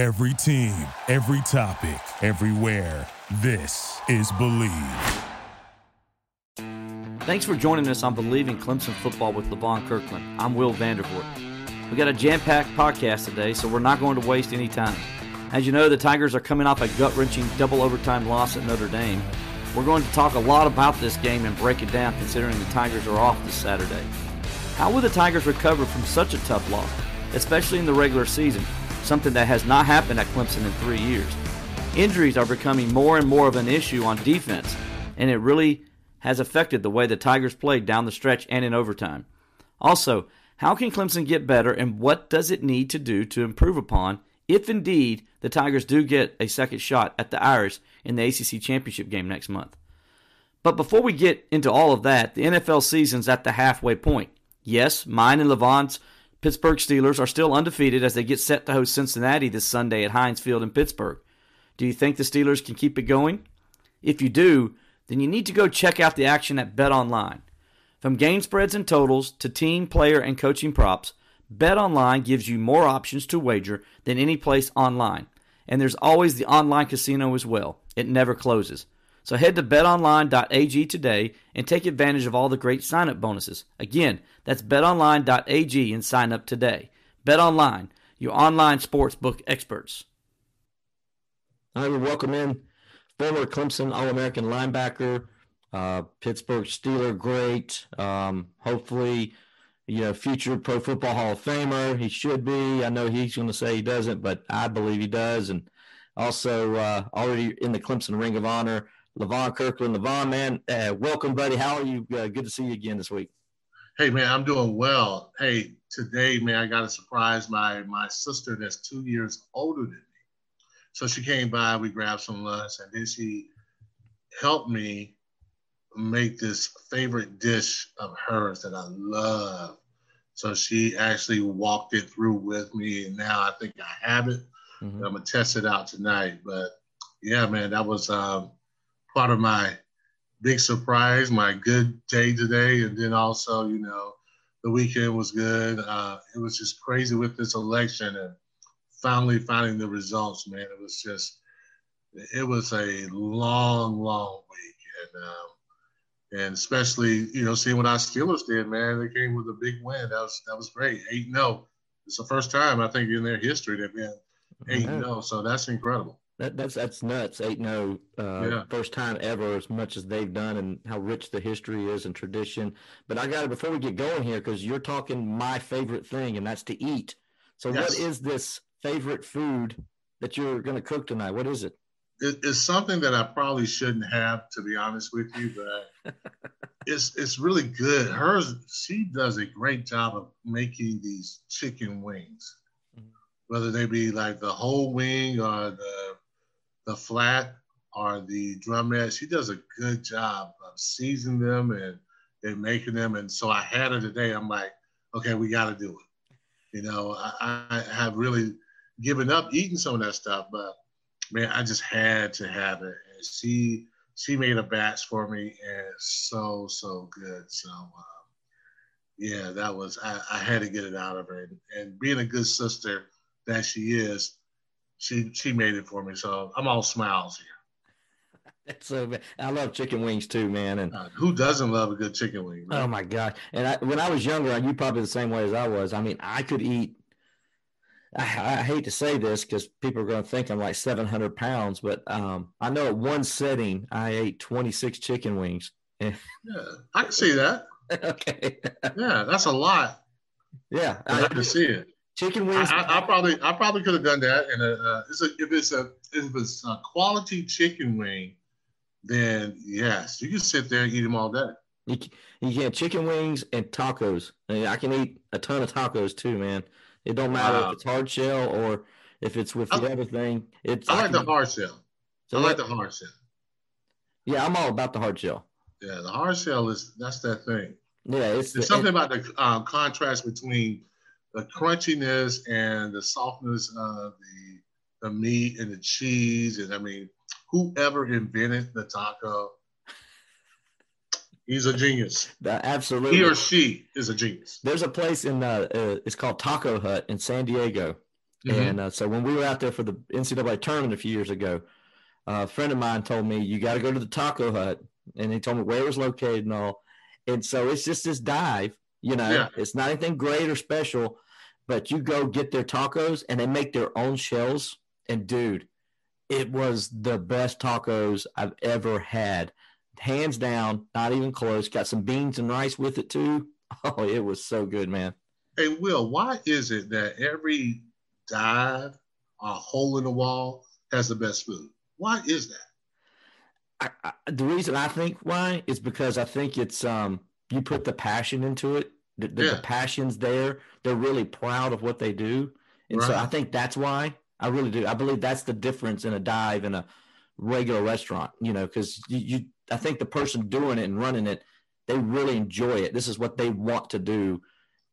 Every team, every topic, everywhere. This is Believe. Thanks for joining us on Believe in Clemson Football with Levon Kirkland. I'm Will Vandervort. We got a jam-packed podcast today, so we're not going to waste any time. As you know, the Tigers are coming off a gut-wrenching double overtime loss at Notre Dame. We're going to talk a lot about this game and break it down considering the Tigers are off this Saturday. How will the Tigers recover from such a tough loss, especially in the regular season, something that has not happened at Clemson in three years? Injuries are becoming more and more of an issue on defense, and it really has affected the way the Tigers played down the stretch and in overtime. Also, how can Clemson get better and what does it need to do to improve upon if indeed the Tigers do get a second shot at the Irish in the ACC Championship game next month. But before we get into all of that, the NFL season's at the halfway point. Yes, mine and Levon's Pittsburgh Steelers are still undefeated as they get set to host Cincinnati this Sunday at Heinz Field in Pittsburgh. Do you think the Steelers can keep it going? If you do, then you need to go check out the action at Bet Online. From game spreads and totals to team, player, and coaching props, Bet Online gives you more options to wager than any place online. And there's always the online casino as well. It never closes. So head to betonline.ag today and take advantage of all the great sign-up bonuses. Again, that's betonline.ag and sign up today. BetOnline, your online sportsbook experts. I would welcome in former Clemson All-American linebacker, uh, Pittsburgh Steeler great. Um, hopefully, you know, future Pro Football Hall of Famer. He should be. I know he's going to say he doesn't, but I believe he does. And also uh, already in the Clemson Ring of Honor, Levon Kirkland. Levon, man, uh, welcome, buddy. How are you? Uh, good to see you again this week. Hey, man, I'm doing well. Hey, today, man, I got to surprise my my sister that's two years older than me. So she came by, we grabbed some lunch, and then she helped me make this favorite dish of hers that I love. So she actually walked it through with me, and now I think I have it. Mm-hmm. I'm gonna test it out tonight. But yeah, man, that was um, part of my big surprise, my good day today, and then also, you know, the weekend was good. Uh, it was just crazy with this election and finally finding the results, man. It was just, it was a long, long week, and um, and especially you know seeing what our Steelers did, man. They came with a big win. That was that was great. Eight no. It's the first time I think in their history they've been eight no. So that's incredible. That, that's that's nuts. Eight no, uh, yeah. first time ever, as much as they've done, and how rich the history is and tradition. But I got it before we get going here because you're talking my favorite thing, and that's to eat. So, yes. what is this favorite food that you're going to cook tonight? What is it? it's something that I probably shouldn't have, to be honest with you, but it's it's really good. Hers, she does a great job of making these chicken wings, mm-hmm. whether they be like the whole wing or the the flat or the drumette. She does a good job of seasoning them and and making them. And so I had her today. I'm like, okay, we got to do it. You know, I, I have really given up eating some of that stuff, but man, I just had to have it. And she she made a batch for me, and so so good. So um, yeah, that was I, I, had to get it out of her. And, and, being a good sister that she is, she she made it for me. So I'm all smiles here. So I love chicken wings too, man. And uh, who doesn't love a good chicken wing? Oh my god! And I, when I was younger, you probably the same way as I was. I mean, I could eat I, I hate to say this because people are going to think I'm like 700 pounds, but um, I know at one setting I ate 26 chicken wings. yeah, I can see that. okay. yeah, that's a lot. Yeah, I, I can see it. Chicken wings. I, I, I probably, I probably could have done that. And uh, it's a, if it's a, if it's a quality chicken wing, then yes, you can sit there and eat them all day. You, you get chicken wings and tacos. I, mean, I can eat a ton of tacos too, man. It don't matter uh, if it's hard shell or if it's with the I, other thing. It's I like the hard shell. So I like the hard shell. Yeah, I'm all about the hard shell. Yeah, the hard shell is that's that thing. Yeah, it's the, something it, about the um, contrast between the crunchiness and the softness of the the meat and the cheese. And I mean, whoever invented the taco He's a genius. absolutely. He or she is a genius. There's a place in uh, uh, it's called Taco Hut in San Diego, Mm-hmm. And uh, so when we were out there for the NCAA tournament a few years ago, uh, a friend of mine told me you got to go to the Taco Hut, and he told me where it was located and all. And so it's just this dive, you know. Yeah. It's not anything great or special, but you go get their tacos, and they make their own shells. And dude, it was the best tacos I've ever had, hands down. Not even close. Got some beans and rice with it too. Oh, it was so good, man. Hey, Will, why is it that every dive, a hole in the wall, has the best food? Why is that? I, I, the reason I think why is because I think it's um you put the passion into it. The, the, yeah. the passion's there. They're really proud of what they do, and right. so I think that's why. I really do. I believe that's the difference in a dive and a regular restaurant. You know, because you, you, I think the person doing it and running it, they really enjoy it. This is what they want to do,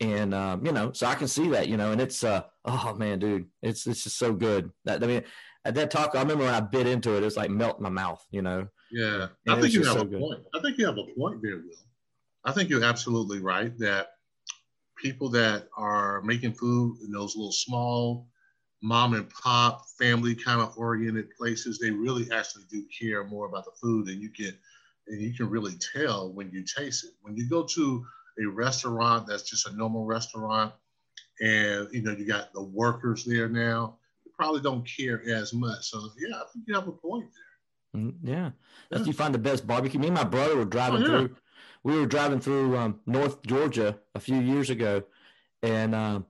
and um, you know, so I can see that. You know, and it's uh, oh man, dude, it's it's just so good. That I mean, at that talk, I remember when I bit into it, it was like melt in my mouth, you know. Yeah, and I think you have so a good. point. I think you have a point there, Will. I think you're absolutely right that people that are making food in those little small mom and pop family kind of oriented places, they really actually do care more about the food and you can and you can really tell when you taste it. When you go to a restaurant that's just a normal restaurant and you know you got the workers there now probably don't care as much. So yeah, I think you have a point there. Mm, yeah, that's yeah. you find the best barbecue. Me and my brother were driving oh, yeah. through. We were driving through um, North Georgia a few years ago, and um,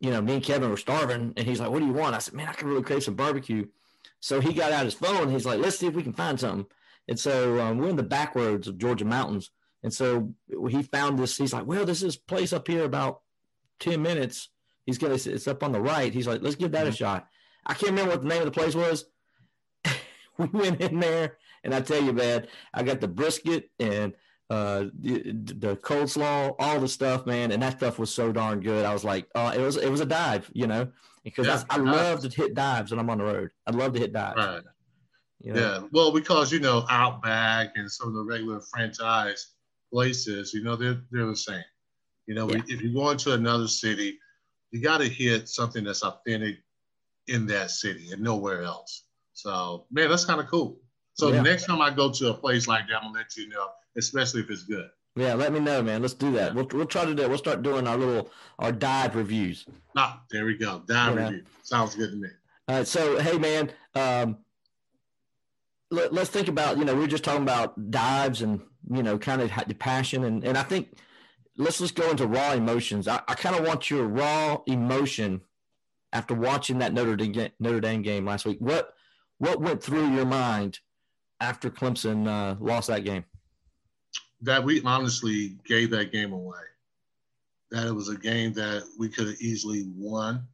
you know, me and Kevin were starving, and he's like, "What do you want?" I said, "Man, I can really crave some barbecue." So he got out his phone. He's like, "Let's see if we can find something." And so um, we're in the back roads of Georgia mountains, and so he found this. He's like, "Well, this is place up here about ten minutes." He's gonna it's up on the right. He's like, let's give that a mm-hmm. shot. I can't remember what the name of the place was. we went in there, and I tell you, man, I got the brisket and uh, the, the coleslaw, all the stuff, man, and that stuff was so darn good. I was like, uh, it was it was a dive, you know, because yeah, I, I love to hit dives when I'm on the road. I love to hit dives. Right. You know? Yeah, well, because you know Outback and some of the regular franchise places, you know, they're they're the same. You know, yeah. if you go into another city, you got to hit something that's authentic in that city and nowhere else. So, man, that's kind of cool. So yeah. next time I go to a place like that, I'm gonna let you know, especially if it's good. Yeah, let me know, man. Let's do that. We'll, we'll try to do. It. We'll start doing our little our dive reviews. Ah, there we go. Dive review sounds good to me. All right, so hey, man, um, let, us think about you know we are just talking about dives and you know kind of the passion and and I think let's just go into raw emotions. I, I kind of want your raw emotion after watching that Notre Dame, Notre Dame game last week. What what went through your mind after Clemson uh, lost that game? That we honestly gave that game away. That it was a game that we could have easily won.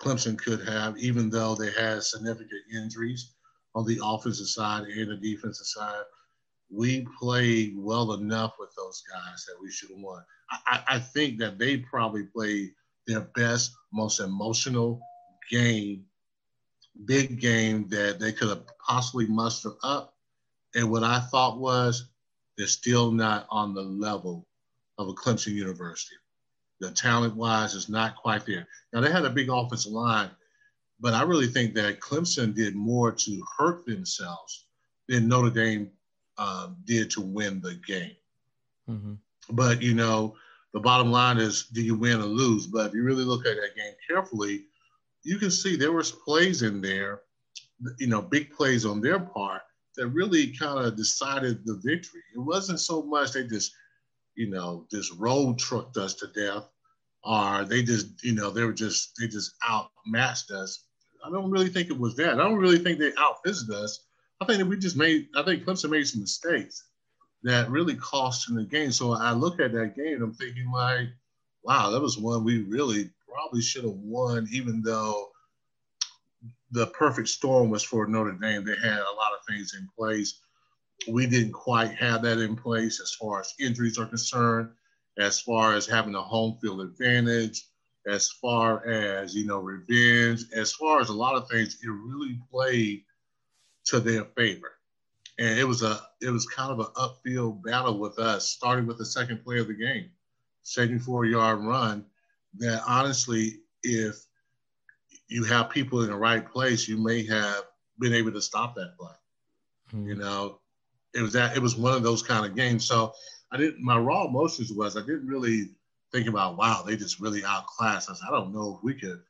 Clemson could have, even though they had significant injuries on the offensive side and the defensive side we played well enough with those guys that we should have won. I, I think that they probably played their best, most emotional game, big game that they could have possibly mustered up. And what I thought was they're still not on the level of a Clemson University. The talent wise is not quite there. Now they had a big offensive line, but I really think that Clemson did more to hurt themselves than Notre Dame um, did to win the game. Mm-hmm. But you know, the bottom line is, do you win or lose? But if you really look at that game carefully, you can see there was plays in there, you know, big plays on their part that really kind of decided the victory. It wasn't so much they just, you know, just road trucked us to death, or they just, you know, they were just they just outmatched us. I don't really think it was that. I don't really think they outphysicked us. I think that we just made, I think Clemson made some mistakes that really cost in the game. So I look at that game, and I'm thinking like, wow, that was one we really probably should have won, even though the perfect storm was for Notre Dame. They had a lot of things in place. We didn't quite have that in place as far as injuries are concerned, as far as having a home field advantage, as far as, you know, revenge, as far as a lot of things, it really played to their favor. And it was a it was kind of an upfield battle with us, starting with the second play of the game, 74 yard run. That honestly, if you have people in the right place, you may have been able to stop that play. Mm-hmm. You know, it was that it was one of those kind of games. So I didn't. My raw emotions was I didn't really think about wow they just really outclassed us. I don't know if we could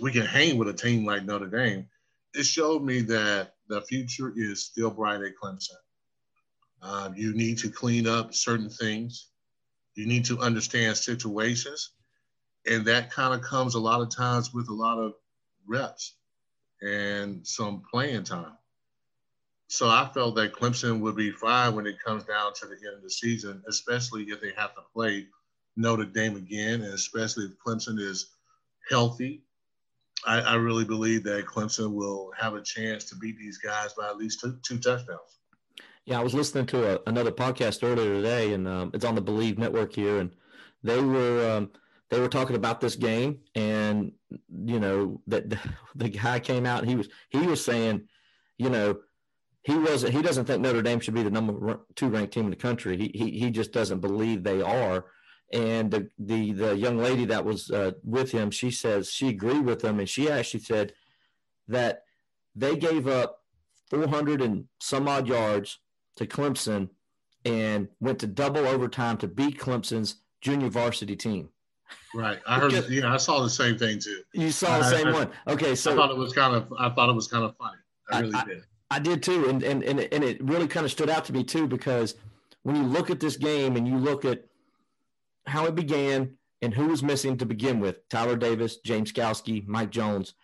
we can hang with a team like Notre Dame. It showed me that the future is still bright at Clemson. Um, you need to clean up certain things. You need to understand situations. And that kind of comes a lot of times with a lot of reps and some playing time. So I felt that Clemson would be fine when it comes down to the end of the season, especially if they have to play Notre Dame again, and especially if Clemson is healthy. I, I really believe that Clemson will have a chance to beat these guys by at least two, two touchdowns. Yeah, I was listening to a, another podcast earlier today, and um, it's on the Believe Network here, and they were um, they were talking about this game, and you know that the, the guy came out, he was he was saying, you know, he wasn't he doesn't think Notre Dame should be the number two ranked team in the country. He he, he just doesn't believe they are. And the the, the young lady that was uh, with him, she says she agreed with him, and she actually said that they gave up 400 and some odd yards to Clemson and went to double overtime to beat Clemson's junior varsity team. Right. I heard. Because, yeah, I saw the same thing too. You saw the I, same I, one. Okay, so I thought it was kind of. I thought it was kind of funny. I really did. I did too, and and and and it really kind of stood out to me too because when you look at this game and you look at how it began and who was missing to begin with, Tyler Davis, James Skalski, Mike Jones,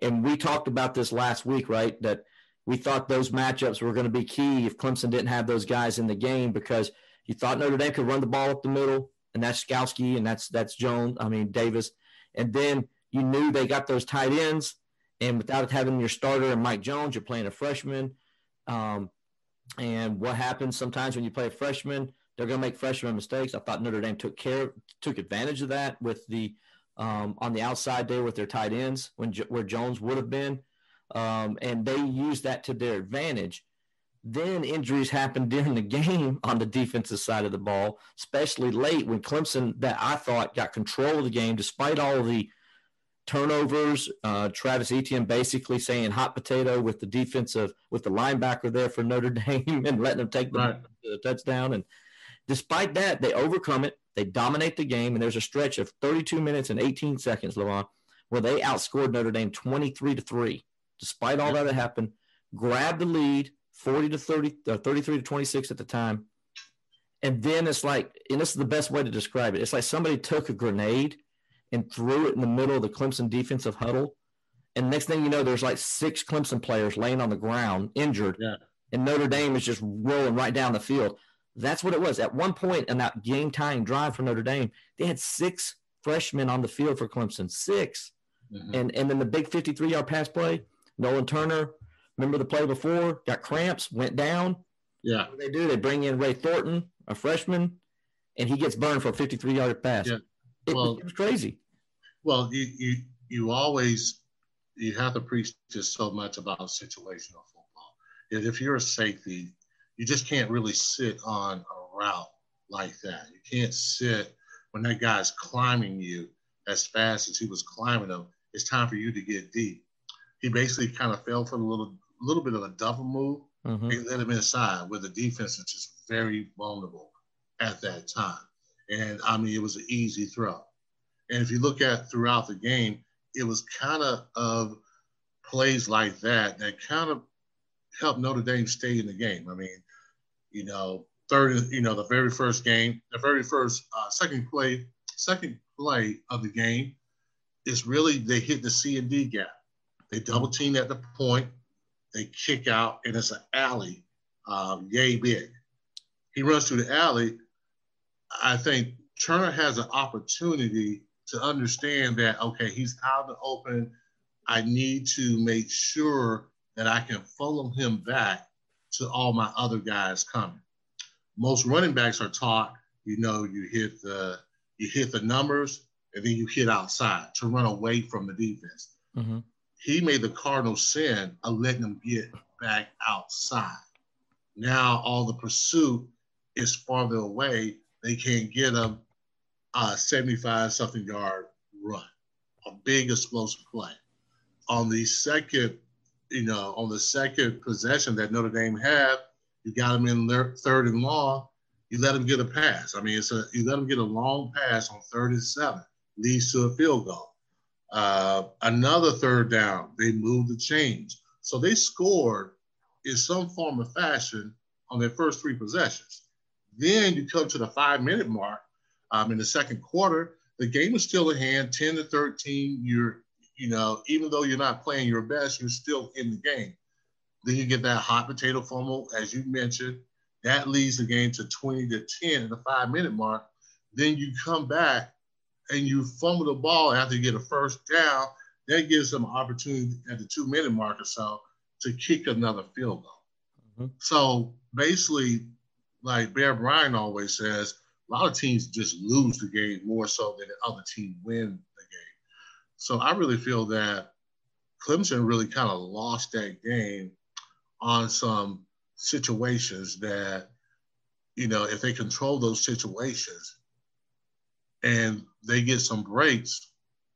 and we talked about this last week, right? That we thought those matchups were going to be key if Clemson didn't have those guys in the game because you thought Notre Dame could run the ball up the middle, and that's Skalski and that's that's Jones. I mean Davis, and then you knew they got those tight ends, and without having your starter and Mike Jones, you're playing a freshman. Um, and what happens sometimes when you play a freshman, they're going to make freshman mistakes. I thought Notre Dame took care, took advantage of that with the um, on the outside there with their tight ends when where Jones would have been um, and they used that to their advantage. Then injuries happened during the game on the defensive side of the ball, especially late when Clemson, that I thought got control of the game despite all the turnovers. Uh, Travis Etienne basically saying hot potato with the defensive, with the linebacker there for Notre Dame and letting them take the, right. the touchdown. And despite that, they overcome it. They dominate the game. And there's a stretch of 32 minutes and 18 seconds, Levon, where they outscored Notre Dame 23 to 3 despite all that that happened, grabbed the lead 40 to 30, uh, 33 to 26 at the time. And then it's like, and this is the best way to describe it. It's like somebody took a grenade and threw it in the middle of the Clemson defensive huddle. And next thing you know, there's like six Clemson players laying on the ground, injured. Yeah. And Notre Dame is just rolling right down the field. That's what it was. At one point in that game tying drive for Notre Dame, they had six freshmen on the field for Clemson. 6 mm-hmm. And and then the big 53 yard pass play, Nolan Turner, remember the play before, got cramps, went down. Yeah. they do? They bring in Ray Thornton, a freshman, and he gets burned for a 53 yard pass. Yeah. It, well, it was crazy. Well, you, you, you always, you have to preach just so much about situational football. If you're a safety, you just can't really sit on a route like that. You can't sit when that guy's climbing you as fast as he was climbing them. It's time for you to get deep he basically kind of fell for a little little bit of a double move mm-hmm. and let him inside where the defense is just very vulnerable at that time. And I mean, it was an easy throw. And if you look at throughout the game, it was kind of of plays like that that kind of helped Notre Dame stay in the game. I mean, you know, third, you know, the very first game, the very first uh, second play, second play of the game is really they hit the C and D gap. They double team at the point. They kick out, and it's an alley, um, yay big. He runs through the alley. I think Turner has an opportunity to understand that, okay, he's out in the open. I need to make sure that I can follow him back to all my other guys coming. Most running backs are taught, you know, you hit the you hit the numbers and then you hit outside to run away from the defense. Mm-hmm he made the cardinal sin of letting them get back outside. Now all the pursuit is farther away. They can't get them a 75 something yard run, a big explosive play. on the second, you know, on the second possession that Notre Dame had, you got them in their third and long. You let them get a pass. I mean, it's a you let them get a long pass on third and seven, leads to a field goal. Uh, another third down, they moved the chains. So they scored in some form or fashion on their first three possessions. Then you come to the five minute mark um, in the second quarter, the game is still in hand, 10 to 13. You're, you know, even though you're not playing your best, you're still in the game. Then you get that hot potato fumble, as you mentioned. That leads the game to 20 to 10 in the five minute mark. Then you come back and you fumble the ball after you get a first down. That gives them an opportunity at the two minute mark or so to kick another field goal. Mm-hmm. So basically, like Bear Bryant always says, a lot of teams just lose the game more so than the other team win the game. So I really feel that Clemson really kind of lost that game on some situations that, you know, if they control those situations and they get some breaks,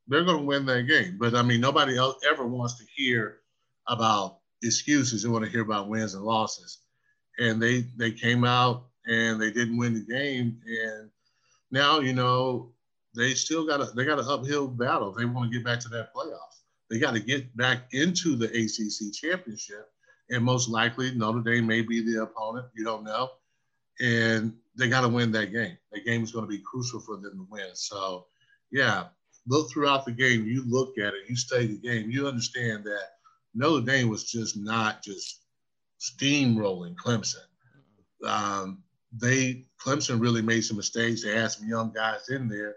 they're going to win that game. But I mean, nobody else ever wants to hear about excuses. They want to hear about wins and losses. And they they came out and they didn't win the game. And now, you know, they still got a they got an uphill battle. They want to get back to that playoffs. They got to get back into the ACC championship, and most likely Notre Dame may be the opponent. You don't know, and they got to win that game. That game is going to be crucial for them to win. So, yeah, look throughout the game. You look at it. You study the game. You understand that Notre Dame was just not just steamrolling Clemson. Um, they Clemson really made some mistakes. They had some young guys in there,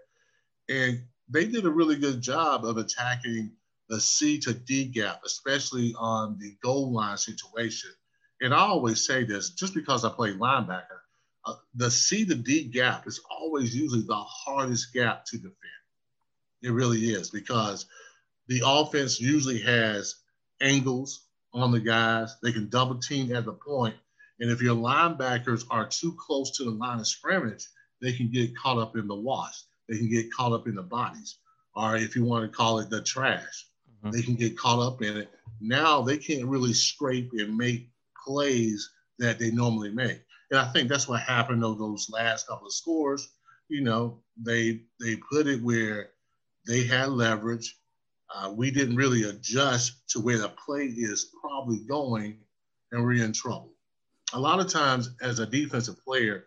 and they did a really good job of attacking the C to D gap, especially on the goal line situation. And I always say this, just because I play linebacker, uh, the C to D gap is always usually the hardest gap to defend. It really is because the offense usually has angles on the guys. They can double team at the point, and if your linebackers are too close to the line of scrimmage, they can get caught up in the wash. They can get caught up in the bodies, or if you want to call it the trash, mm-hmm. they can get caught up in it. Now they can't really scrape and make plays that they normally make. And I think that's what happened over those last couple of scores. You know, they they put it where they had leverage. Uh, we didn't really adjust to where the play is probably going, and we're in trouble a lot of times as a defensive player,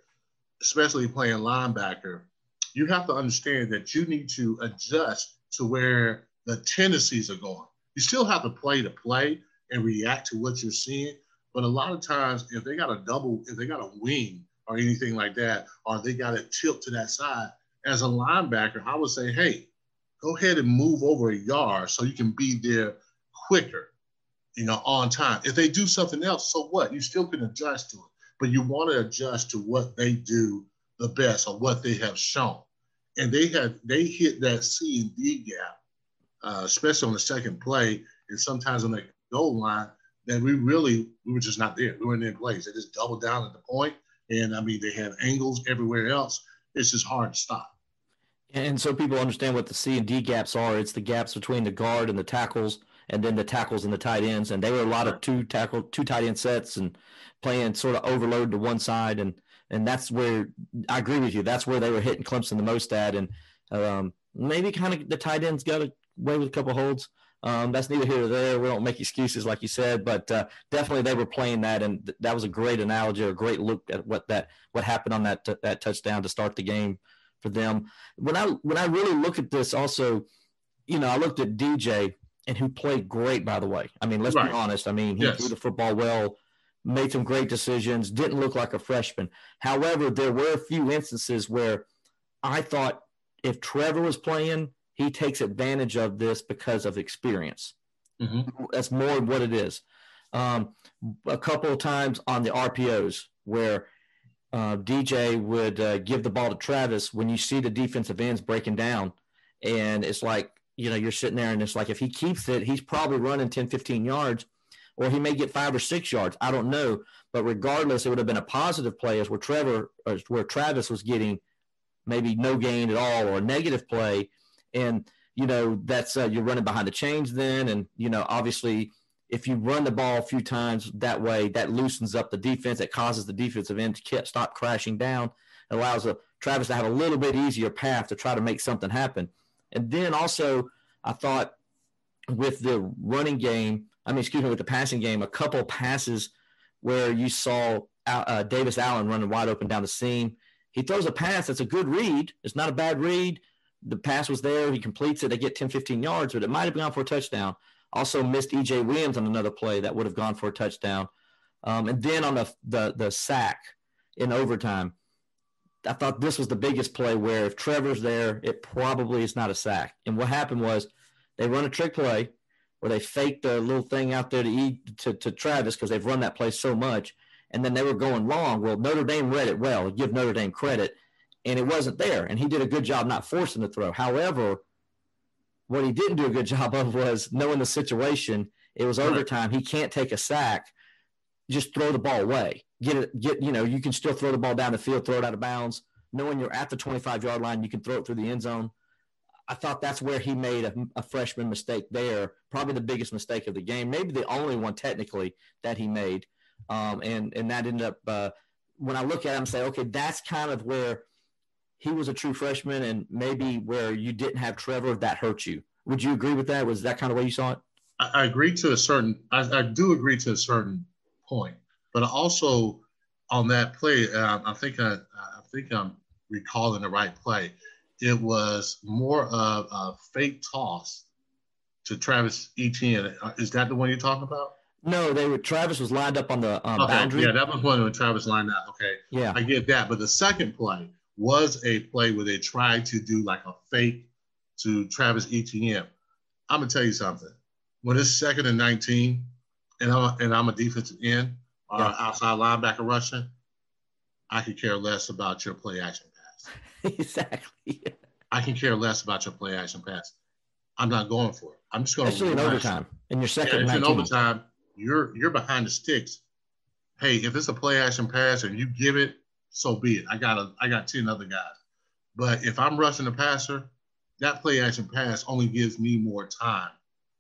especially playing linebacker, you have to understand that you need to adjust to where the tendencies are going. You still have to play to play and react to what you're seeing. But a lot of times, if they got a double, if they got a wing or anything like that, or they got it tilt to that side, as a linebacker, I would say, hey, go ahead and move over a yard so you can be there quicker you know, on time. If they do something else, so what? You still can adjust to it, but you want to adjust to what they do the best or what they have shown. And they had they hit that C and D gap, uh, especially on the second play, and sometimes on that goal line. That we really we were just not there. We weren't in place. They just doubled down at the point, and I mean they had angles everywhere else. It's just hard to stop. And so people understand what the C and D gaps are. It's the gaps between the guard and the tackles and then the tackles and the tight ends. And they were a lot of two tackle, two tight end sets and playing sort of overload to one side. And and that's where I agree with you. That's where they were hitting Clemson the most at. And um, maybe kind of the tight ends got away with a couple holds. Um, that's neither here nor there. We don't make excuses, like you said, but uh, definitely they were playing that, and th- that was a great analogy, a great look at what that what happened on that t- that touchdown to start the game for them. When I when I really look at this, also, you know, I looked at DJ and who played great, by the way. I mean, let's right. be honest. I mean, he yes. threw the football well, made some great decisions, didn't look like a freshman. However, there were a few instances where I thought if Trevor was playing, he takes advantage of this because of experience. Mm-hmm. That's more what it is. Um, a couple of times on the RPOs where uh, DJ would uh, give the ball to Travis when you see the defensive ends breaking down, and it's like you know, you're sitting there and it's like if he keeps it, he's probably running 10, 15 yards, or he may get five or six yards. I don't know. But regardless, it would have been a positive play as where Trevor where Travis was getting maybe no gain at all or a negative play. And you know, that's uh, you're running behind the chains then. And, you know, obviously, if you run the ball a few times that way, that loosens up the defense. It causes the defensive end to stop crashing down. It allows a, Travis to have a little bit easier path to try to make something happen. And then also, I thought with the running game, I mean, excuse me, with the passing game, a couple passes where you saw uh, Davis Allen running wide open down the seam. He throws a pass that's a good read. It's not a bad read. The pass was there. He completes it. They get 10, 15 yards, but it might have gone for a touchdown. Also missed EJ Williams on another play that would have gone for a touchdown. Um, and then on the, the the sack in overtime, I thought this was the biggest play where if Trevor's there, it probably is not a sack. And what happened was they run a trick play where they fake the little thing out there to to, to Travis because they've run that play so much. And then they were going long. Well, Notre Dame read it well, give Notre Dame credit, and it wasn't there. And he did a good job not forcing the throw. However, what he didn't do a good job of was knowing the situation. It was overtime. He can't take a sack. Just throw the ball away. Get it. Get you know. You can still throw the ball down the field, throw it out of bounds. Knowing you're at the 25 yard line, you can throw it through the end zone. I thought that's where he made a, a, freshman mistake there, probably the biggest mistake of the game, maybe the only one technically that he made. Um, and and that ended up uh, when I look at him, say, okay, that's kind of where he was a true freshman, and maybe where you didn't have Trevor, that hurt you. Would you agree with that? Was that kind of way you saw it? I, I agree to a certain. I, I, do agree to a certain point, but also on that play, uh, I think I, I think I'm recalling the right play it was more of a fake toss to Travis Etienne. Uh, is that the one you're talking about? No, they were. Travis was lined up on the um, okay, boundary. Yeah, that was one when Travis lined up. Okay, yeah, I get that. But the second play was a play where they tried to do like a fake to Travis Etienne. I'm gonna tell you something. When it's second and 19, and I'm and I'm a defensive end or yeah. outside linebacker rushing, I could care less about your play action pass. exactly. I can care less about your play action pass. I'm not going for it. I'm just going. Especially in overtime. In your second, yeah, in overtime, you're you're behind the sticks. Hey, if it's a play action pass and you give it, so be it. I got a I got ten other guys. But if I'm rushing the passer, that play action pass only gives me more time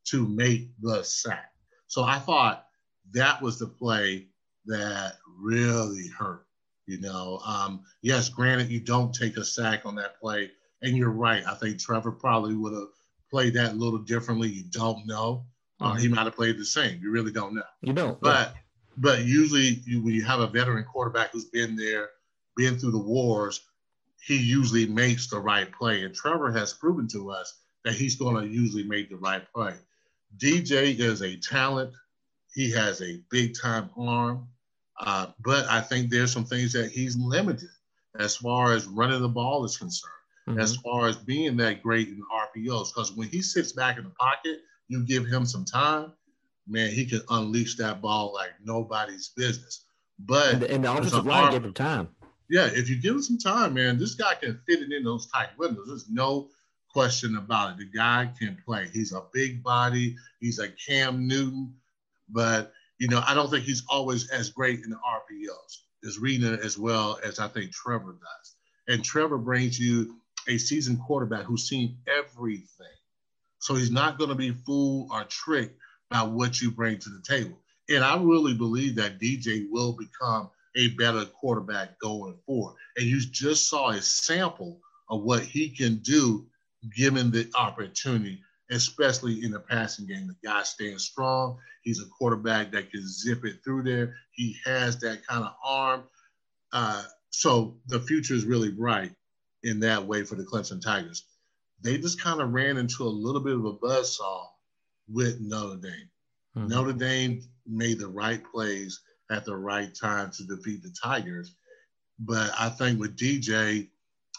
to make the sack. So I thought that was the play that really hurt you know, um, yes, granted, you don't take a sack on that play, and you're right. I think Trevor probably would have played that a little differently. You don't know. Uh, he might have played the same. You really don't know. You don't. But yeah. but usually, you, when you have a veteran quarterback who's been there, been through the wars, he usually makes the right play. And Trevor has proven to us that he's going to usually make the right play. DJ is a talent. He has a big time arm. Uh, but I think there's some things that he's limited as far as running the ball is concerned, mm-hmm. as far as being that great in RPOs. Because when he sits back in the pocket, you give him some time, man, he can unleash that ball like nobody's business. But and the, and the offensive line gave him time. Yeah, if you give him some time, man, this guy can fit it in those tight windows. There's no question about it. The guy can play. He's a big body. He's a Cam Newton, but you know, I don't think he's always as great in the RPOs, reading it as well as I think Trevor does. And Trevor brings you a seasoned quarterback who's seen everything. So he's not going to be fooled or tricked by what you bring to the table. And I really believe that DJ will become a better quarterback going forward. And you just saw a sample of what he can do given the opportunity especially in the passing game. The guy stands strong. He's a quarterback that can zip it through there. He has that kind of arm. Uh, so the future is really bright in that way for the Clemson Tigers. They just kind of ran into a little bit of a buzzsaw with Notre Dame. Mm-hmm. Notre Dame made the right plays at the right time to defeat the Tigers. But I think with DJ,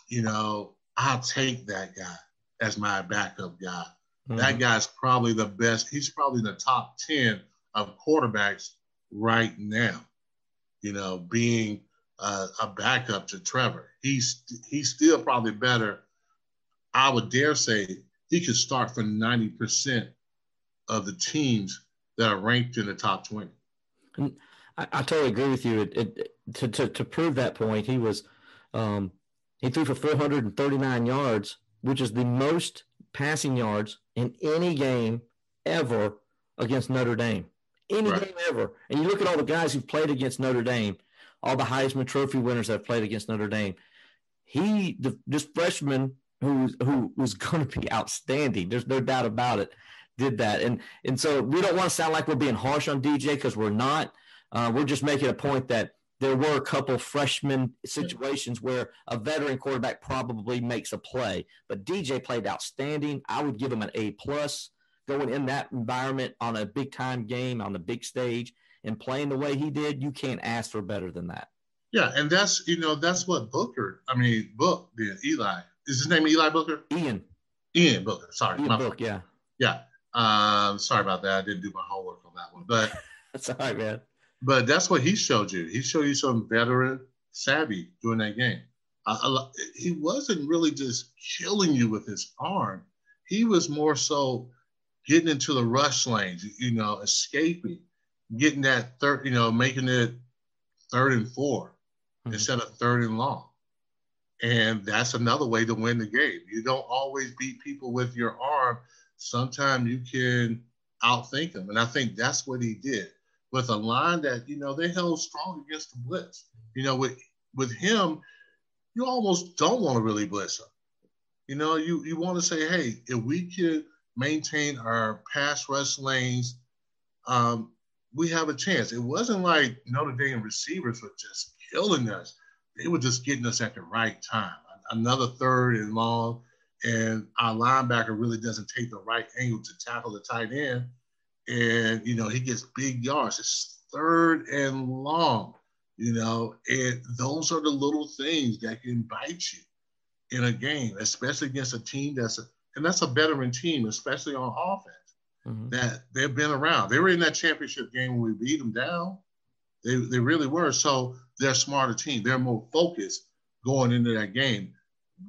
you know, I'll take that guy as my backup guy. Mm-hmm. That guy's probably the best. He's probably in the top 10 of quarterbacks right now, you know, being uh, a backup to Trevor. He's, he's still probably better. I would dare say he could start for 90% of the teams that are ranked in the top 20. I, I totally agree with you. It, it, to, to, to prove that point, he was um, he threw for 439 yards, which is the most passing yards in any game ever against Notre Dame. Any right. game ever. And you look at all the guys who've played against Notre Dame, all the Heisman Trophy winners that have played against Notre Dame. He, the, this freshman who who was going to be outstanding. There's no doubt about it. Did that, and and so we don't want to sound like we're being harsh on DJ because we're not. Uh, we're just making a point that there were a couple freshman situations where a veteran quarterback probably makes a play, but DJ played outstanding. I would give him an A plus going in that environment on a big time game on the big stage and playing the way he did. You can't ask for better than that. Yeah, and that's you know that's what Booker. I mean, Book did Eli is his name Eli Booker? Ian. Ian Booker. Sorry. Ian Book, yeah. Yeah. Um, sorry about that. I didn't do my homework on that one. But that's all right, man. But that's what he showed you. He showed you some veteran savvy during that game. Uh, he wasn't really just killing you with his arm. He was more so getting into the rush lanes, you know, escaping, getting that third, you know, making it third and 4 mm-hmm. instead of third and long. And that's another way to win the game. You don't always beat people with your arm. Sometimes you can outthink them. And I think that's what he did with a line that, you know, they held strong against the blitz. You know, with with him, you almost don't want to really blitz him. You know, you, you want to say, hey, if we could maintain our pass rush lanes, um, we have a chance. It wasn't like Notre Dame receivers were just killing us they were just getting us at the right time. Another third and long, and our linebacker really doesn't take the right angle to tackle the tight end. And, you know, he gets big yards. It's third and long, you know, and those are the little things that can bite you in a game, especially against a team that's, a, and that's a veteran team, especially on offense, mm-hmm. that they've been around. They were in that championship game when we beat them down. They, they really were. So they're a smarter team. They're more focused going into that game.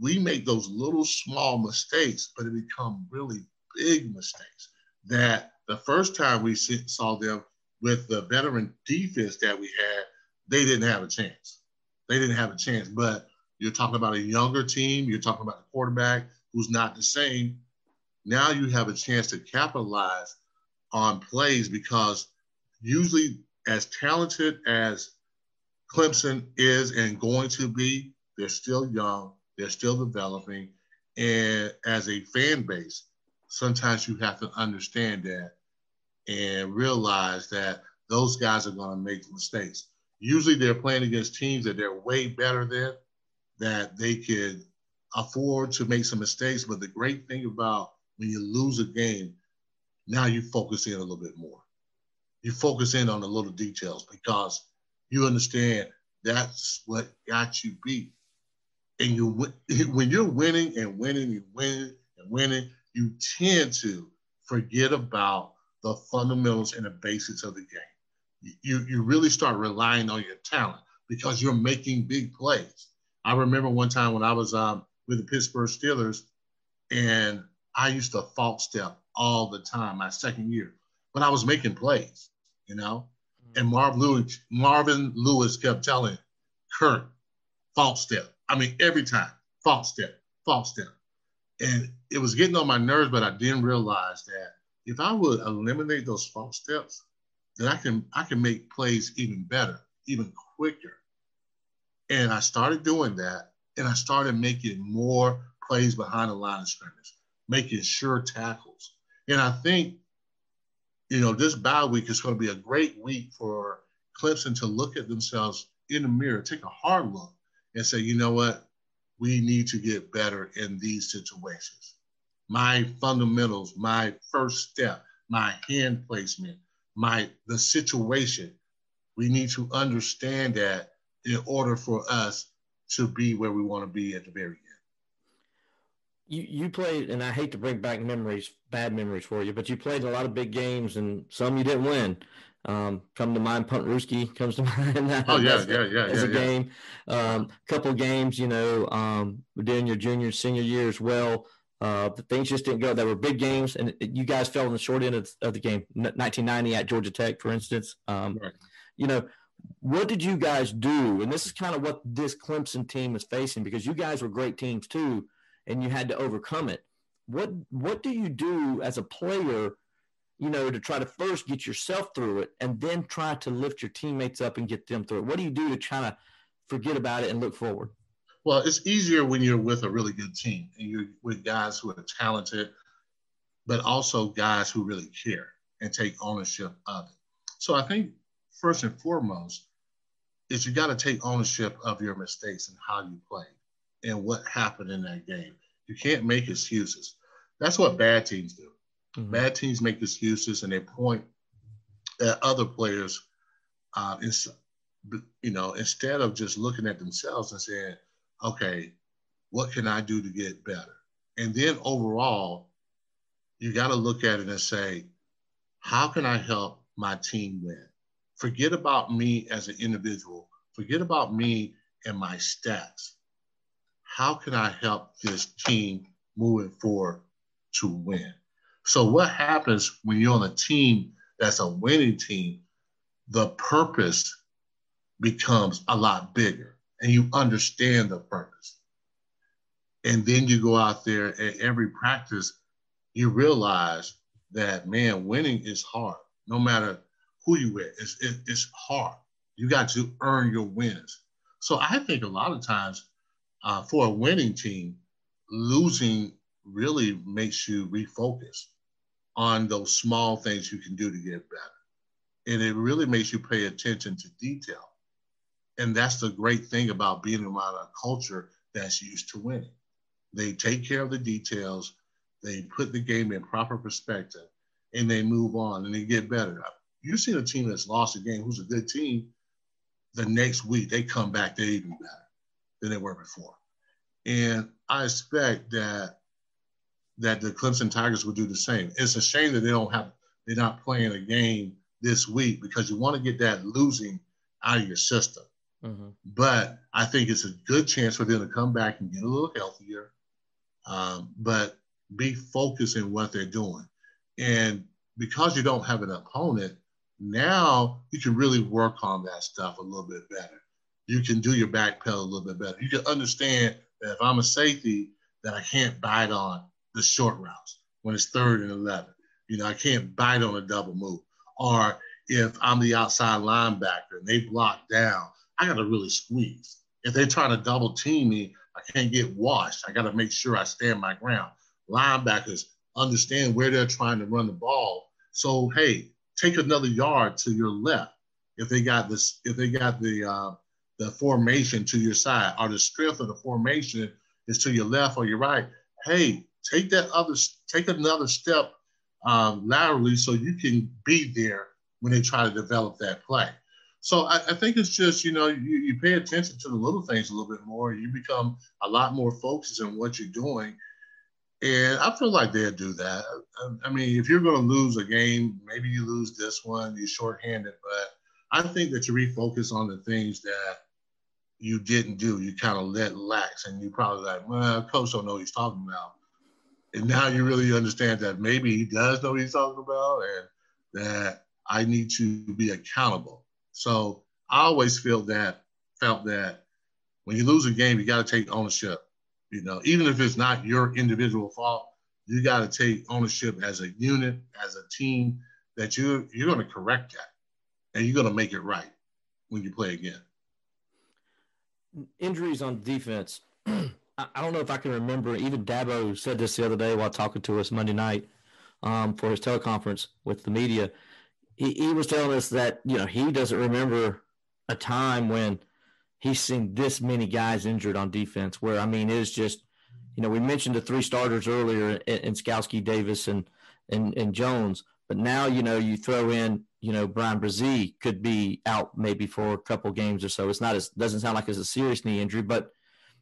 We make those little small mistakes, but it become really big mistakes that the first time we saw them with the veteran defense that we had, they didn't have a chance. They didn't have a chance. But you're talking about a younger team, you're talking about a quarterback who's not the same. Now you have a chance to capitalize on plays because usually as talented as Clemson is and going to be, they're still young, they're still developing. And as a fan base, sometimes you have to understand that and realize that those guys are going to make mistakes. Usually they're playing against teams that they're way better than, that they could afford to make some mistakes. But the great thing about when you lose a game, now you focus in a little bit more you focus in on the little details because you understand that's what got you beat. And you when you're winning and winning and winning and winning, you tend to forget about the fundamentals and the basics of the game. You, you really start relying on your talent because you're making big plays. I remember one time when I was um, with the Pittsburgh Steelers, and I used to false step all the time my second year, but I was making plays you know. Mm-hmm. And Marvin Lewis, Marvin Lewis kept telling Kurt, false step. I mean, every time, false step, false step. And it was getting on my nerves, but I didn't realize that if I would eliminate those false steps, then I can I can make plays even better, even quicker. And I started doing that, and I started making more plays behind the line of scrimmage, making sure tackles. And I think you know, this bye week is going to be a great week for Clemson to look at themselves in the mirror, take a hard look, and say, you know what, we need to get better in these situations. My fundamentals, my first step, my hand placement, my the situation. We need to understand that in order for us to be where we want to be at the very end you you played, and I hate to bring back memories, bad memories for you, but you played a lot of big games, and some you didn't win. Um, come to mind, Punt Rooskie comes to mind. oh yeah, yeah, yeah, as yeah, a yeah. game. Um, couple games, you know, um, during your junior, senior year as well. Uh, things just didn't go. There were big games, and you guys fell in the short end of, of the game. 1990 at Georgia Tech, for instance. Um, right. You know, what did you guys do? And this is kind of what this Clemson team is facing because you guys were great teams too and you had to overcome it. what what do you do as a player, you know, to try to first get yourself through it and then try to lift your teammates up and get them through it? What do you do to kind of forget about it and look forward? Well, it's easier when you're with a really good team and you're with guys who are talented, but also guys who really care and take ownership of it. So I think first and foremost is you got to take ownership of your mistakes and how you played and what happened in that game. You can't make excuses. That's what bad teams do. Mm-hmm. Bad teams make excuses and they point at other players. Uh, you know, instead of just looking at themselves and saying, "Okay, what can I do to get better?" And then overall, you got to look at it and say, "How can I help my team win?" Forget about me as an individual. Forget about me and my stats how can I help this team moving forward to win? So, what happens when you're on a team that's a winning team? The purpose becomes a lot bigger and you understand the purpose. And then you go out there and every practice, you realize that, man, winning is hard. No matter who you with, it's, it, it's hard. You got to earn your wins. So I think a lot of times uh, for a winning team, losing really makes you refocus on those small things you can do to get better. And it really makes you pay attention to detail. And that's the great thing about being around a culture that's used to winning. They take care of the details, they put the game in proper perspective, and they move on and they get better. You see a team that's lost a game who's a good team, the next week they come back, they're even better than they were before. And I expect that that the Clemson Tigers would do the same. It's a shame that they don't have they're not playing a game this week because you want to get that losing out of your system. Mm-hmm. But I think it's a good chance for them to come back and get a little healthier, um, but be focused in what they're doing. And because you don't have an opponent, now you can really work on that stuff a little bit better you can do your back pedal a little bit better. You can understand that if I'm a safety, that I can't bite on the short routes when it's third and 11. You know, I can't bite on a double move. Or if I'm the outside linebacker and they block down, I got to really squeeze. If they're trying to double team me, I can't get washed. I got to make sure I stand my ground. Linebackers understand where they're trying to run the ball. So, hey, take another yard to your left if they got this, if they got the uh, the formation to your side or the strength of the formation is to your left or your right, hey, take that other, take another step um, laterally so you can be there when they try to develop that play. So I, I, think it's just, you know, you, you pay attention to the little things a little bit more. You become a lot more focused on what you're doing. And I feel like they'll do that. I, I mean, if you're going to lose a game, maybe you lose this one, you're shorthanded, but I think that you refocus on the things that you didn't do. You kind of let lax, and you probably like, well, coach don't know what he's talking about. And now you really understand that maybe he does know what he's talking about, and that I need to be accountable. So I always feel that felt that when you lose a game, you got to take ownership. You know, even if it's not your individual fault, you got to take ownership as a unit, as a team, that you you're going to correct that, and you're going to make it right when you play again injuries on defense. I don't know if I can remember. Even Dabo said this the other day while talking to us Monday night um, for his teleconference with the media. He, he was telling us that you know he doesn't remember a time when he's seen this many guys injured on defense. Where I mean, it's just you know we mentioned the three starters earlier in, in Davis, and, and and Jones, but now you know you throw in you know, Bryan Bresee could be out maybe for a couple games or so. It's not as doesn't sound like it's a serious knee injury, but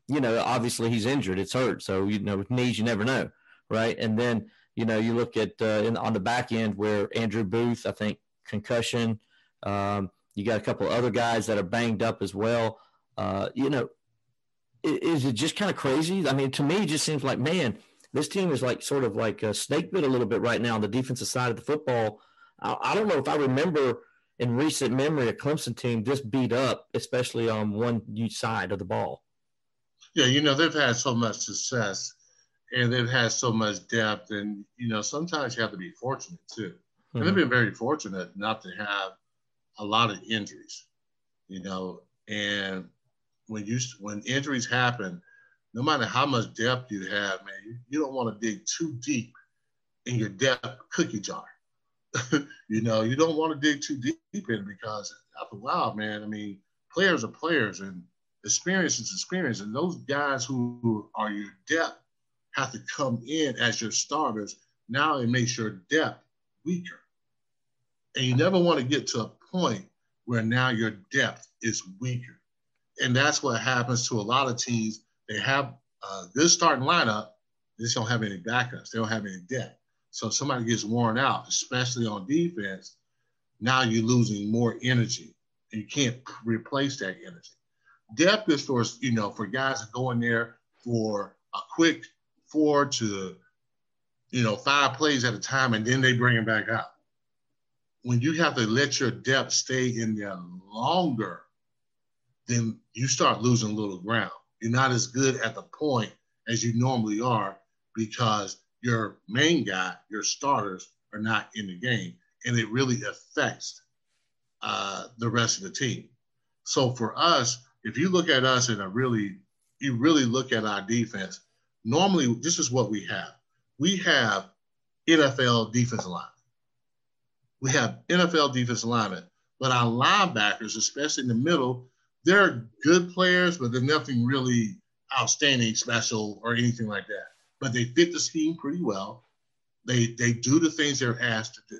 you know, obviously he's injured. It's hurt. So you know, with knees, you never know, right? And then you know, you look at uh, in, on the back end where Andrew Booth, I think concussion. Um, you got a couple other guys that are banged up as well. Uh, you know, is, it just kind of crazy? I mean, to me, it just seems like man, this team is like sort of like a snake bit a little bit right now on the defensive side of the football I, I don't know if I remember in recent memory a Clemson team just beat up, especially on one side of the ball. Yeah, you know they've had so much success, and they've had so much depth. And you know, sometimes you have to be fortunate too. Mm-hmm. And they've Mm-hmm. been very fortunate not to have a lot of injuries. You know, and when you when injuries happen, no matter how much depth you have, man, you, you don't want to dig too deep in your depth cookie jar. you know, you don't want to dig too deep in because after a while, man, I mean, players are players and experience is experience. And those guys who are your depth have to come in as your starters. Now it makes your depth weaker. And you never want to get to a point where now your depth is weaker. And that's what happens to a lot of teams. They have uh, a good starting lineup, they just don't have any backups, they don't have any depth. So if somebody gets worn out, especially on defense, now you're losing more energy and you can't replace that energy. Depth is for, you know, for guys that go in there for a quick four to, you know, five plays at a time and then they bring it back out. When you have to let your depth stay in there longer, then you start losing a little ground. You're not as good at the point as you normally are because your main guy, your starters, are not in the game, and it really affects uh, the rest of the team. So for us, if you look at us in a really, you really look at our defense. Normally, this is what we have. We have NFL defense line. We have NFL defense linemen, but our linebackers, especially in the middle, they're good players, but they're nothing really outstanding, special, or anything like that. But they fit the scheme pretty well. They they do the things they're asked to do.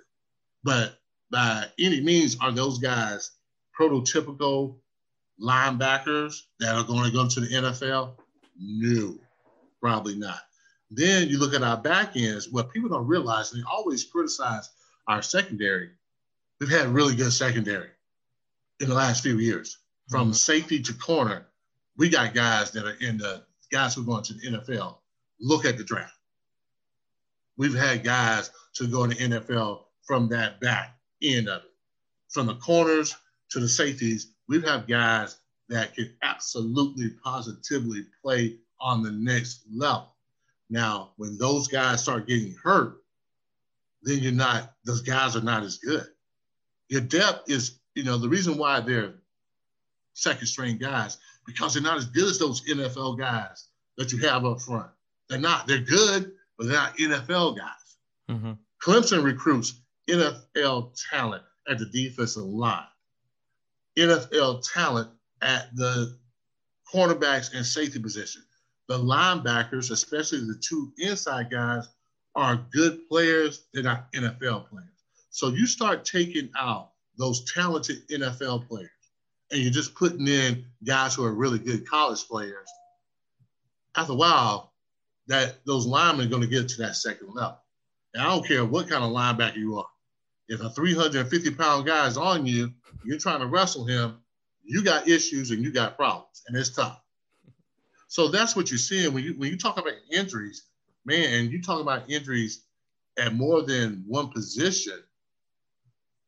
But by any means, are those guys prototypical linebackers that are going to go to the NFL? No, probably not. Then you look at our back ends. What people don't realize, and they always criticize our secondary. We've had really good secondary in the last few years from mm-hmm. safety to corner, we got guys that are in the guys who are going to the NFL. Look at the draft. We've had guys to go in the NFL from that back end of it, from the corners to the safeties. We have guys that can absolutely positively play on the next level. Now, when those guys start getting hurt, then you're not, those guys are not as good. Your depth is, you know, the reason why they're second string guys because they're not as good as those NFL guys that you have up front. They're not. They're good, but they're not NFL guys. Mm-hmm. Clemson recruits NFL talent at the defensive line, NFL talent at the cornerbacks and safety position. The linebackers, especially the two inside guys, are good players. They're not NFL players. So you start taking out those talented NFL players and you're just putting in guys who are really good college players, after a while, that those linemen are going to get to that second level. And I don't care what kind of linebacker you are. If a 350 pound guy is on you, you're trying to wrestle him, you got issues and you got problems, and it's tough. So that's what you're seeing when you when you talk about injuries, man, and you talk about injuries at more than one position,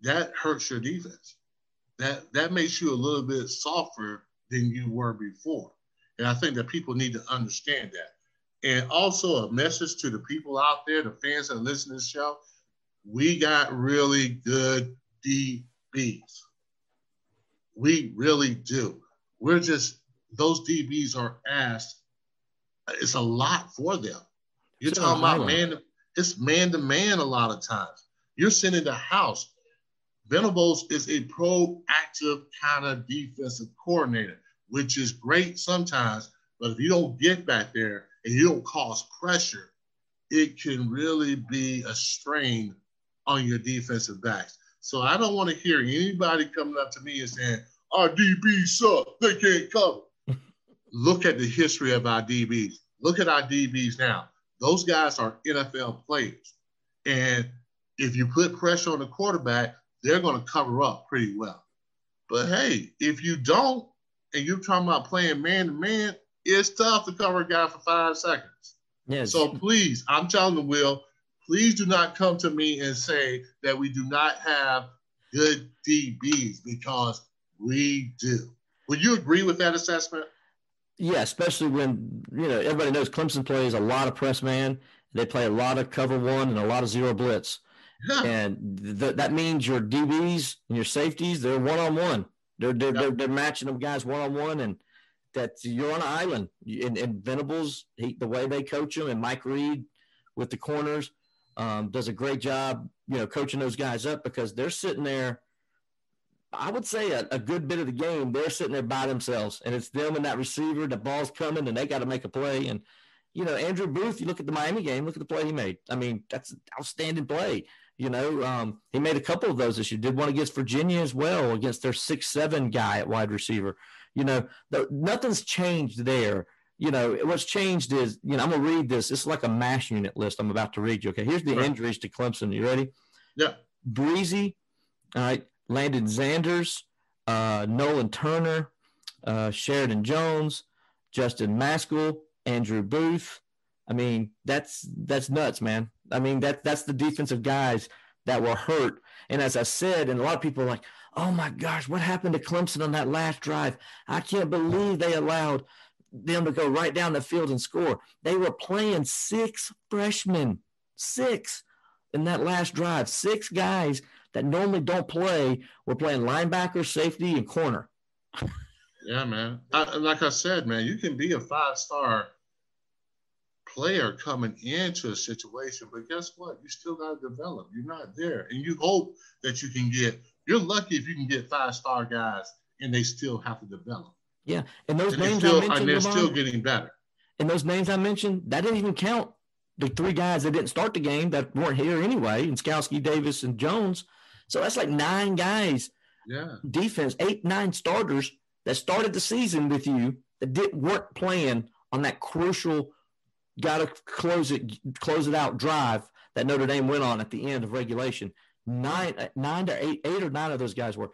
that hurts your defense that that makes you a little bit softer than you were before. And I think that people need to understand that. And also a message to the people out there, the fans that listen to the show, we got really good DBs. We really do. We're just those DBs are asked. It's a lot for them. You're talking about man. It's man to man a lot of times. You're sitting in the house Venables is a proactive kind of defensive coordinator, which is great sometimes. But if you don't get back there and you don't cause pressure, it can really be a strain on your defensive backs. So I don't want to hear anybody coming up to me and saying, our DBs suck, they can't cover. Look at the history of our DBs. Look at our DBs now. Those guys are NFL players. And if you put pressure on the quarterback, they're going to cover up pretty well. But hey, if you don't, and you're talking about playing man to man, it's tough to cover a guy for five seconds. Yes. So please, I'm telling you, Will, please do not come to me and say that we do not have good DBs because we do. Would you agree with that assessment? Yeah, especially when you know everybody knows Clemson plays a lot of press man. They play a lot of cover one and a lot of zero blitz, yeah. and th- that means your DBs and your safeties they're one on one. They're they're, they're they're matching them guys one on one, and that you're on an island. And, and Venables, he, the way they coach them, and Mike Reed with the corners um, does a great job, you know, coaching those guys up because they're sitting there I would say a, a, good bit of the game, they're sitting there by themselves, and it's them and that receiver. The ball's coming, and they got to make a play. And you know, Andrew Booth, you look at the Miami game, look at the play he made. I mean, that's an outstanding play. You know, um, he made a couple of those this year. Did one against Virginia as well, against their six seven guy at wide receiver. You know, the, nothing's changed there. You know, what's changed is, you know, I'm gonna read this. Is like a mash unit list I'm about to read you. Okay, here's the injuries to Clemson. You ready? Yeah. Bresee, all right, Lannden Zanders, uh, Nolan Turner, uh, Sheridan Jones, Justin Mascoll, Andrew Booth. I mean, that's that's nuts, man. I mean, that that's the defensive guys that were hurt. And as I said, and a lot of people are like, oh my gosh, what happened to Clemson on that last drive? I can't believe they allowed them to go right down the field and score. They were playing six freshmen, six in that last drive, six guys that normally don't play were playing linebacker, safety, and corner. Yeah, man. I, like I said, man, you can be a five star player coming into a situation, but guess what? You still got to develop. You're not there. And you hope that you can get, you're lucky if you can get five star guys and they still have to develop. Yeah. And those and names still, I mentioned, and they're still getting better. And those names I mentioned, that didn't even count the three guys that didn't start the game that weren't here anyway, and Skalski, Davis, and Jones. So that's like nine guys. Yeah. Defense, eight, nine starters that started the season with you that didn't weren't playing on that crucial got to close it close it out drive that Notre Dame went on at the end of regulation. Nine uh, nine to eight eight or nine of those guys were.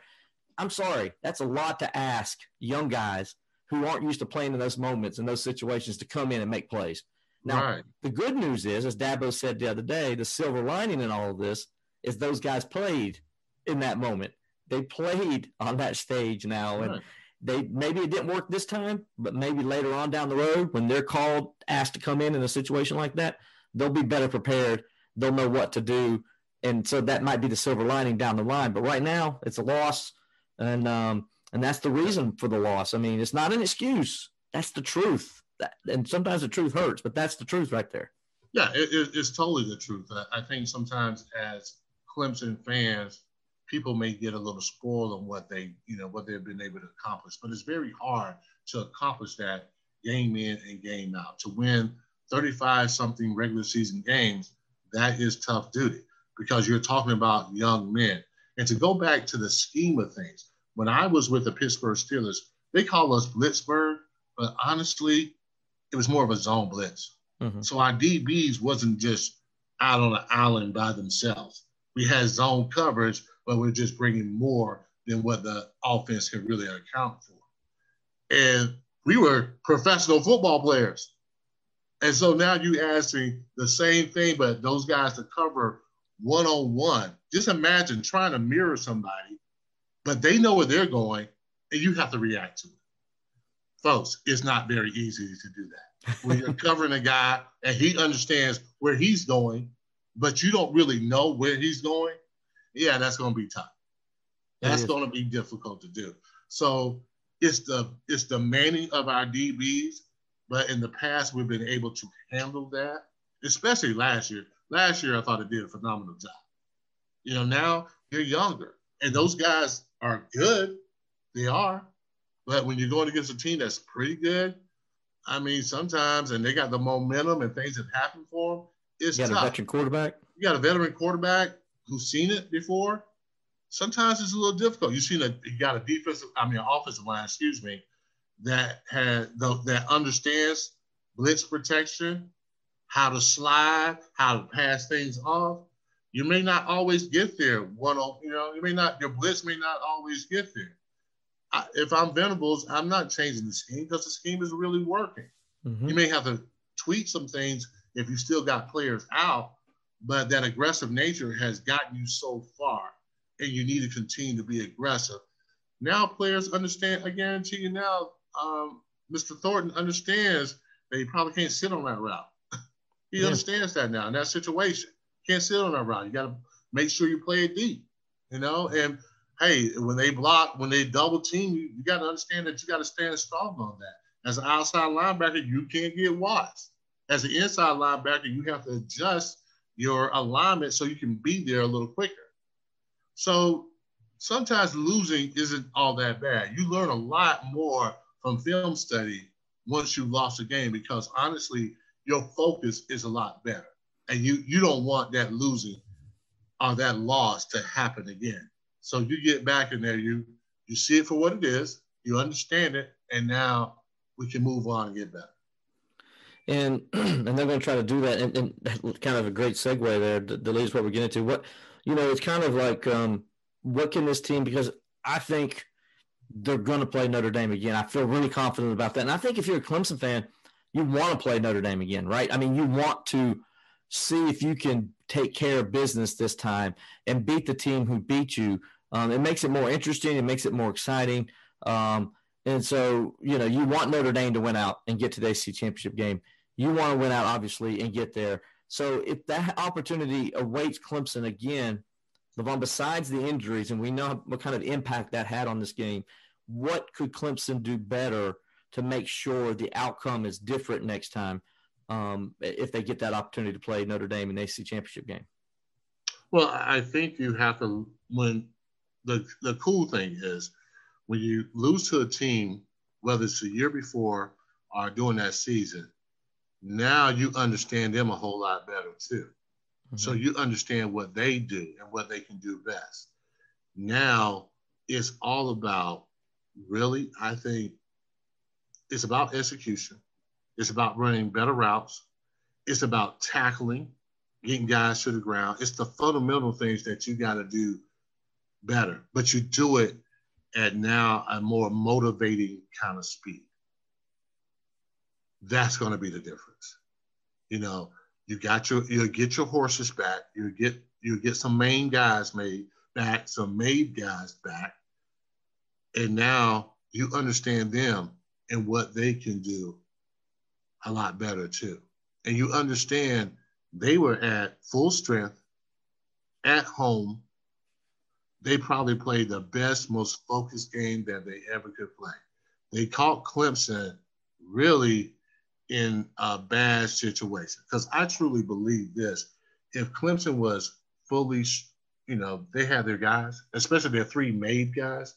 I'm sorry, that's a lot to ask young guys who aren't used to playing in those moments and those situations to come in and make plays. Now, right. the good news is, as Dabo said the other day, the silver lining in all of this is those guys played in that moment. They played on that stage now, and right. they maybe it didn't work this time, but maybe later on down the road when they're called, asked to come in in a situation like that, they'll be better prepared. They'll know what to do, and so that might be the silver lining down the line. But right now, it's a loss, and um, and that's the reason for the loss. I mean, it's not an excuse. That's the truth. That, and sometimes the truth hurts, but that's the truth right there. Yeah, it, it's totally the truth. I think sometimes as Clemson fans, people may get a little spoiled on what they, you know, what they've been able to accomplish. But it's very hard to accomplish that game in and game out. To win 35 something regular season games, that is tough duty because you're talking about young men. And to go back to the scheme of things, when I was with the Pittsburgh Steelers, they call us Blitzburgh, but honestly, it was more of a zone blitz. Mm-hmm. So our DBs wasn't just out on an island by themselves we had zone coverage, but we're just bringing more than what the offense can really account for. And we were professional football players. And so now you ask me the same thing, but those guys to cover one on one. Just imagine trying to mirror somebody, but they know where they're going, and you have to react to it. Folks, it's not very easy to do that. When you're covering a guy and he understands where he's going but you don't really know where he's going, yeah, that's going to be tough. That's going to be difficult to do. So it's the it's the manning of our DBs, but in the past we've been able to handle that, especially last year. Last year I thought it did a phenomenal job. You know, now you're younger, and those guys are good. They are, but when you're going against a team that's pretty good, I mean, sometimes, and they got the momentum and things have happened for them, it's you got tough. a veteran quarterback. You got a veteran quarterback who's seen it before. Sometimes it's a little difficult. You've seen a you got a defensive, I mean, offensive line, excuse me, that had that understands blitz protection, how to slide, how to pass things off. You may not always get there one on, you know, you may not your blitz may not always get there. I, if I'm Venables, I'm not changing the scheme because the scheme is really working. Mm-hmm. You may have to tweak some things if you still got players out, but that aggressive nature has gotten you so far and you need to continue to be aggressive. Now players understand, I guarantee you now, um, Mr. Thornton understands that he probably can't sit on that route. he yeah. understands that now in that situation. Can't sit on that route. You got to make sure you play it deep, you know. And hey, when they block, when they double team, you, you got to understand that you got to stand strong on that. As an outside linebacker, you can't get watched. As an inside linebacker, you have to adjust your alignment so you can be there a little quicker. So sometimes losing isn't all that bad. You learn a lot more from film study once you lost a game because honestly, your focus is a lot better. And you you don't want that losing or that loss to happen again. So you get back in there, you you see it for what it is, you understand it, and now we can move on and get better. And and they're going to try to do that, and, and kind of a great segue there that leads what we're getting to. What you know, it's kind of like um, what can this team? Because I think they're going to play Notre Dame again. I feel really confident about that. And I think if you're a Clemson fan, you want to play Notre Dame again, right? I mean, you want to see if you can take care of business this time and beat the team who beat you. Um, it makes it more interesting. It makes it more exciting. Um, and so, you know, you want Notre Dame to win out and get to the ACC championship game. You want to win out, obviously, and get there. So if that opportunity awaits Clemson again, Levon, besides the injuries, and we know what kind of impact that had on this game, what could Clemson do better to make sure the outcome is different next time um, if they get that opportunity to play Notre Dame in the ACC championship game? Well, I think you have to when the the cool thing is when you lose to a team, whether it's the year before or during that season, now you understand them a whole lot better too. Mm-hmm. So you understand what they do and what they can do best. Now it's all about really, I think it's about execution. It's about running better routes. It's about tackling, getting guys to the ground. It's the fundamental things that you got to do better, but you do it at now a more motivating kind of speed. That's going to be the difference. You know, you got your you'll get your horses back. You get you get some main guys made back, some made guys back, and now you understand them and what they can do a lot better too. And you understand they were at full strength at home. They probably played the best, most focused game that they ever could play. They caught Clemson really in a bad situation. Because I truly believe this if Clemson was fully, you know, they had their guys, especially their three made guys,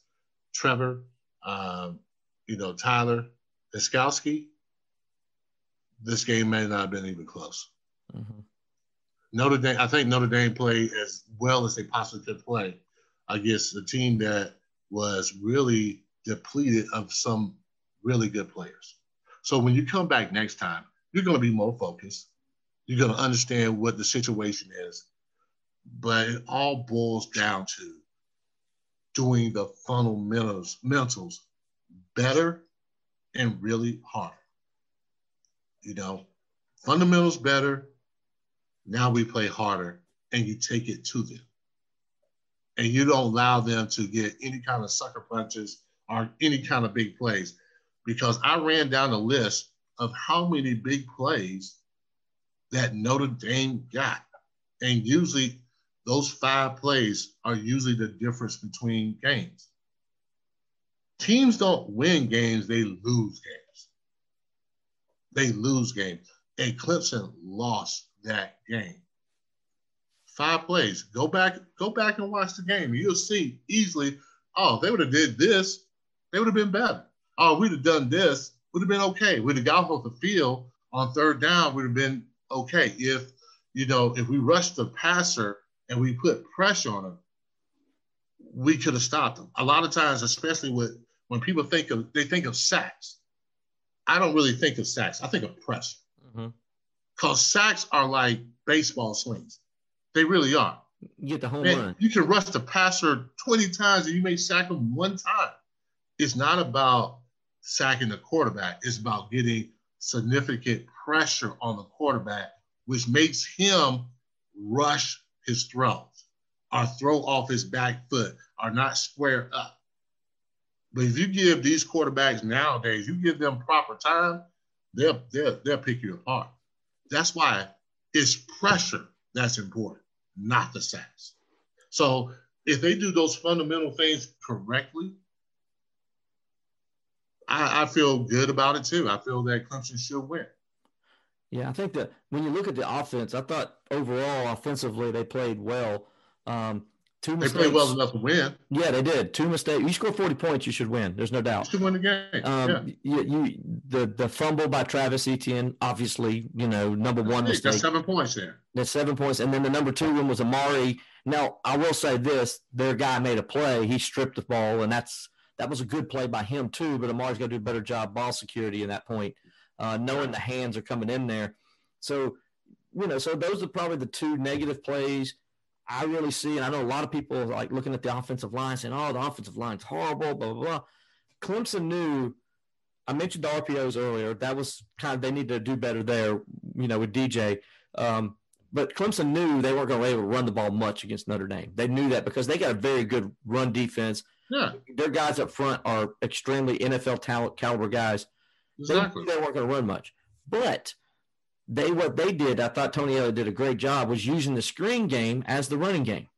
Trevor, um, you know, Tyler, Skalski, this game may not have been even close. Mm-hmm. Notre Dame, I think Notre Dame played as well as they possibly could play against a team that was really depleted of some really good players. So when you come back next time, you're going to be more focused. You're going to understand what the situation is. But it all boils down to doing the fundamentals mentals better and really hard. You know, fundamentals better. Now we play harder and you take it to them. And you don't allow them to get any kind of sucker punches or any kind of big plays because I ran down a list of how many big plays that Notre Dame got. And usually those five plays are usually the difference between games. Teams don't win games, they lose games. They lose games. And Clemson lost that game. Five plays. Go back, go back and watch the game. You'll see easily, oh, they would have did this, they would have been better oh, we'd have done this, would have been okay. We'd have got off the field on third down, We'd have been okay. If, you know, if we rushed the passer and we put pressure on him, we could have stopped them. A lot of times, especially with when people think of they think of sacks. I don't really think of sacks. I think of pressure. Because mm-hmm. sacks are like baseball swings. They really are. You get the home Man, run. You can rush the passer 20 times and you may sack him one time. It's not about sacking the quarterback. It's about getting significant pressure on the quarterback, which makes him rush his throws or throw off his back foot or not square up. But if you give these quarterbacks nowadays, you give them proper time, they'll they'll they'll pick you apart. That's why it's pressure that's important, not the sacks. So if they do those fundamental things correctly, I, I feel good about it too. I feel that Clemson should win. Yeah, I think that when you look at the offense, I thought overall offensively they played well. Um, two mistakes. They played well enough to win. Yeah, they did. Two mistakes. You score forty points, you should win. There's no doubt. You should win the game. Um, yeah. you, you, the the fumble by Travis Etienne, obviously, you know, number one mistake. That's seven points there. That's seven points, and then the number two one was Amari. Now, I will say this: their guy made a play. He stripped the ball, and that's that was a good play by him too. But Amari's got to do a better job ball security in that point, uh, knowing the hands are coming in there. So, you know, so those are probably the two negative plays I really see. And I know a lot of people like looking at the offensive line saying, "Oh, the offensive line's horrible." Blah blah blah. Clemson knew. I mentioned the RPOs earlier. That was kind of they need to do better there. You know, with DJ. Um, but Clemson knew they weren't going to be able to run the ball much against Notre Dame. They knew that because they got a very good run defense. Yeah. Their guys up front are extremely NFL talent caliber guys. Exactly. They, they weren't going to run much. But they what they did, I thought Tony Elliott did a great job, was using the screen game as the running game.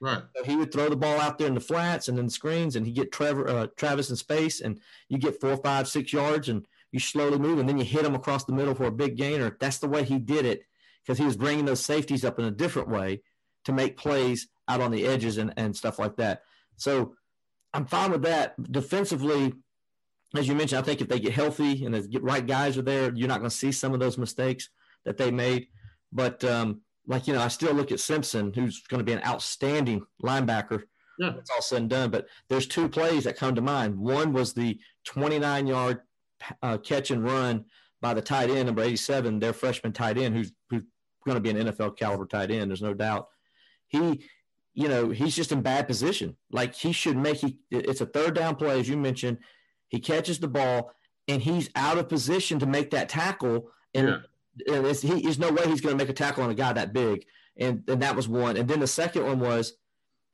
Right. So he would throw the ball out there in the flats and then the screens, and he get Trevor uh, Travis in space, and you get four, five, six yards, and you slowly move, and then you hit him across the middle for a big gainer. That's the way he did it because he was bringing those safeties up in a different way to make plays out on the edges and, and stuff like that. So I'm fine with that. Defensively, as you mentioned, I think if they get healthy and the right guys are there, you're not going to see some of those mistakes that they made. But um, like you know, I still look at Simpson, who's going to be an outstanding linebacker. Yeah, it's all said and done. But there's two plays that come to mind. One was the 29 yard uh, catch and run by the tight end number 87, their freshman tight end, who's who's going to be an NFL caliber tight end. There's no doubt. He, you know, he's just in bad position. Like he should make. He it's a third down play, as you mentioned. He catches the ball and he's out of position to make that tackle. And, yeah. and he, there's no way he's going to make a tackle on a guy that big. And, and that was one. And then the second one was,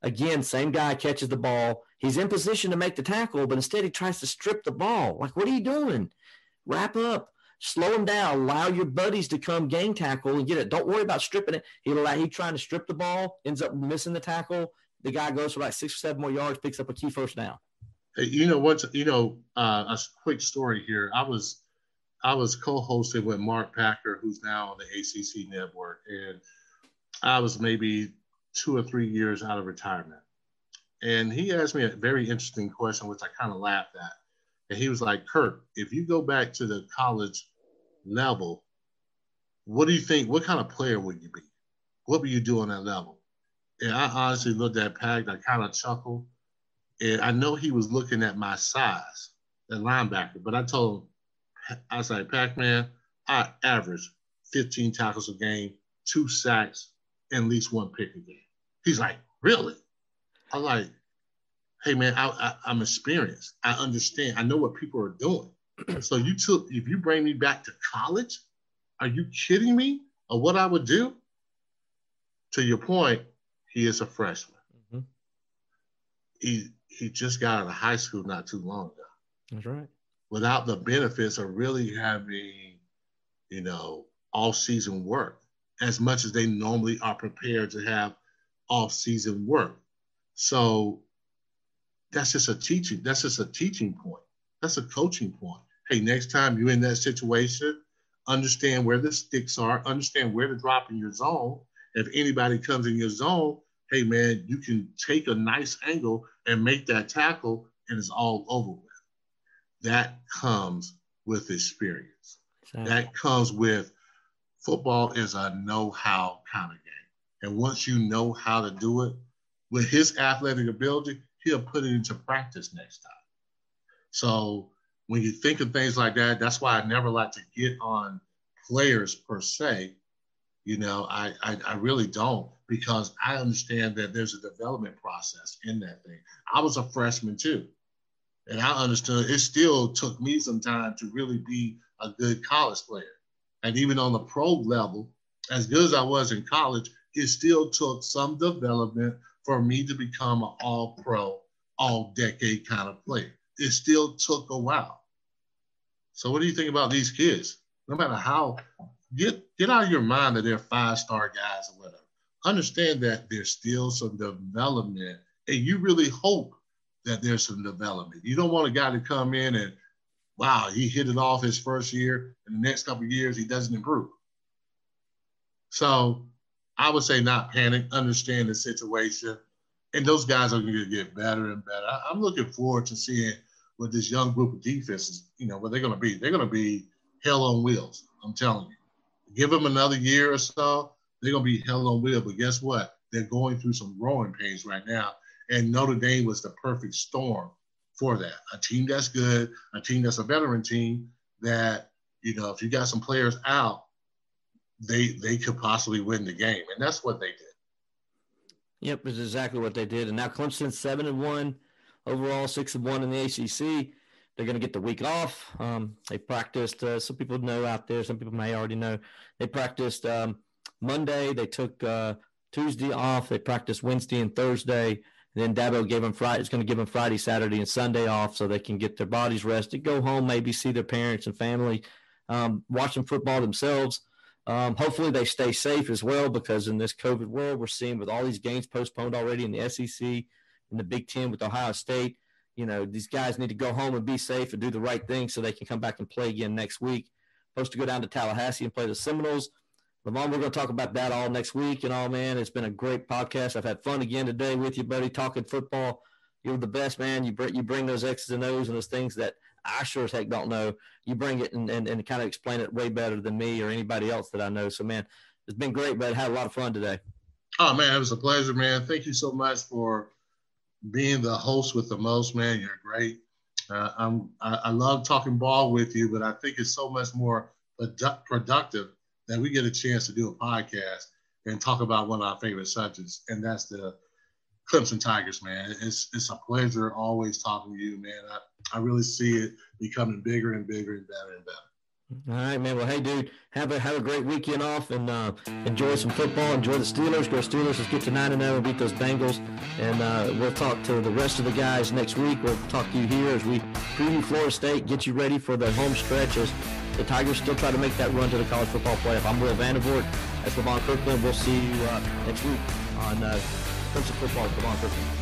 again, same guy catches the ball. He's in position to make the tackle, but instead he tries to strip the ball. Like, what are you doing? Wrap up. Slow him down. Allow your buddies to come gang tackle and get it. Don't worry about stripping it. He allow he trying to strip the ball, ends up missing the tackle. The guy goes for like six or seven more yards, picks up a key first down. You know what? You know, uh, a quick story here. I was I was co-hosted with Mark Packer, who's now on the ACC network, and I was maybe two or three years out of retirement. And he asked me a very interesting question, which I kind of laughed at. And he was like, "Kurt, if you go back to the college level, what do you think? What kind of player would you be? What would you do on that level?" And I honestly looked at Pack. I kind of chuckled and I know he was looking at my size, the linebacker, but I told him, I was like, Pac Man, I average 15 tackles a game, two sacks, and at least one pick a game. He's like, Really? I'm like, Hey man, I, I, am experienced. I understand. I know what people are doing. so you took, if you bring me back to college, are you kidding me? Of what I would do? To your point, he is a freshman. Mm-hmm. He he just got out of high school not too long ago. That's right. Without the benefits of really having, you know, off season work as much as they normally are prepared to have off season work. So that's just a teaching, that's just a teaching point. That's a coaching point. Hey, next time you're in that situation, understand where the sticks are, understand where to drop in your zone. If anybody comes in your zone, hey man, you can take a nice angle and make that tackle, and it's all over with. That comes with experience. Exactly. That comes with football is a know-how kind of game. And once you know how to do it, with his athletic ability, he'll put it into practice next time. So when you think of things like that, that's why I never like to get on players per se. You know, I, I, I really don't because I understand that there's a development process in that thing. I was a freshman too. And I understood it still took me some time to really be a good college player. And even on the pro level, as good as I was in college, it still took some development for me to become an all pro, all decade kind of player. it still took a while. So what do you think about these kids? No matter how get get out of your mind that they're five star guys or whatever. Understand that there's still some development, and you really hope that there's some development. You don't want a guy to come in and wow, he hit it off his first year, and the next couple years he doesn't improve. So I would say not panic, understand the situation, and those guys are going to get better and better. I'm looking forward to seeing what this young group of defenses, you know, what they're going to be. They're going to be hell on wheels. I'm telling you. Give them another year or so, they're to be hell on wheels. But guess what? They're going through some growing pains right now. And Notre Dame was the perfect storm for that. A team that's good, a team that's a veteran team that, you know, if you got some players out, they they could possibly win the game. And that's what they did. Yep, it's exactly what they did. And now Clemson seven and one overall, six and one in the ACC. They're going to get the week off. Um, they practiced. Uh, some people know out there. Some people may already know. They practiced um, Monday. They took uh, Tuesday off. They practiced Wednesday and Thursday. And then Dabo gave them Friday. It's going to give them Friday, Saturday, and Sunday off so they can get their bodies rested, go home, maybe see their parents and family, um, watch some football themselves. Um, hopefully they stay safe as well because in this COVID world, we're seeing with all these games postponed already in the SEC, in the Big Ten with Ohio State, you know, these guys need to go home and be safe and do the right thing so they can come back and play again next week. Supposed to go down to Tallahassee and play the Seminoles. Lamont, we're going to talk about that all next week. And all, man, it's been a great podcast. I've had fun again today with you, buddy, talking football. You're the best, man. You bring, you bring those X's and O's and those things that I sure as heck don't know. You bring it and, and, and kind of explain it way better than me or anybody else that I know. So, man, it's been great, but I had a lot of fun today. Oh, man, it was a pleasure, man. Thank you so much for being the host with the most, man. You're great. Uh, I'm, I, I, love talking ball with you, but I think it's so much more produ- productive that we get a chance to do a podcast and talk about one of our favorite subjects, and that's the Clemson Tigers, man. It's it's a pleasure always talking to you, man. I, I really see it becoming bigger and bigger and better and better. All right, man. Well, hey, dude, have a have a great weekend off and uh, enjoy some football. Enjoy the Steelers. Go Steelers. Let's get to nine and zero and beat those Bengals. And uh, we'll talk to the rest of the guys next week. We'll talk to you here as we preview Florida State, get you ready for the home stretch as the Tigers still try to make that run to the college football playoff. I'm Will Vandervort. That's Levon Kirkland. We'll see you uh, next week on uh, Clemson Football. Levon Kirkland.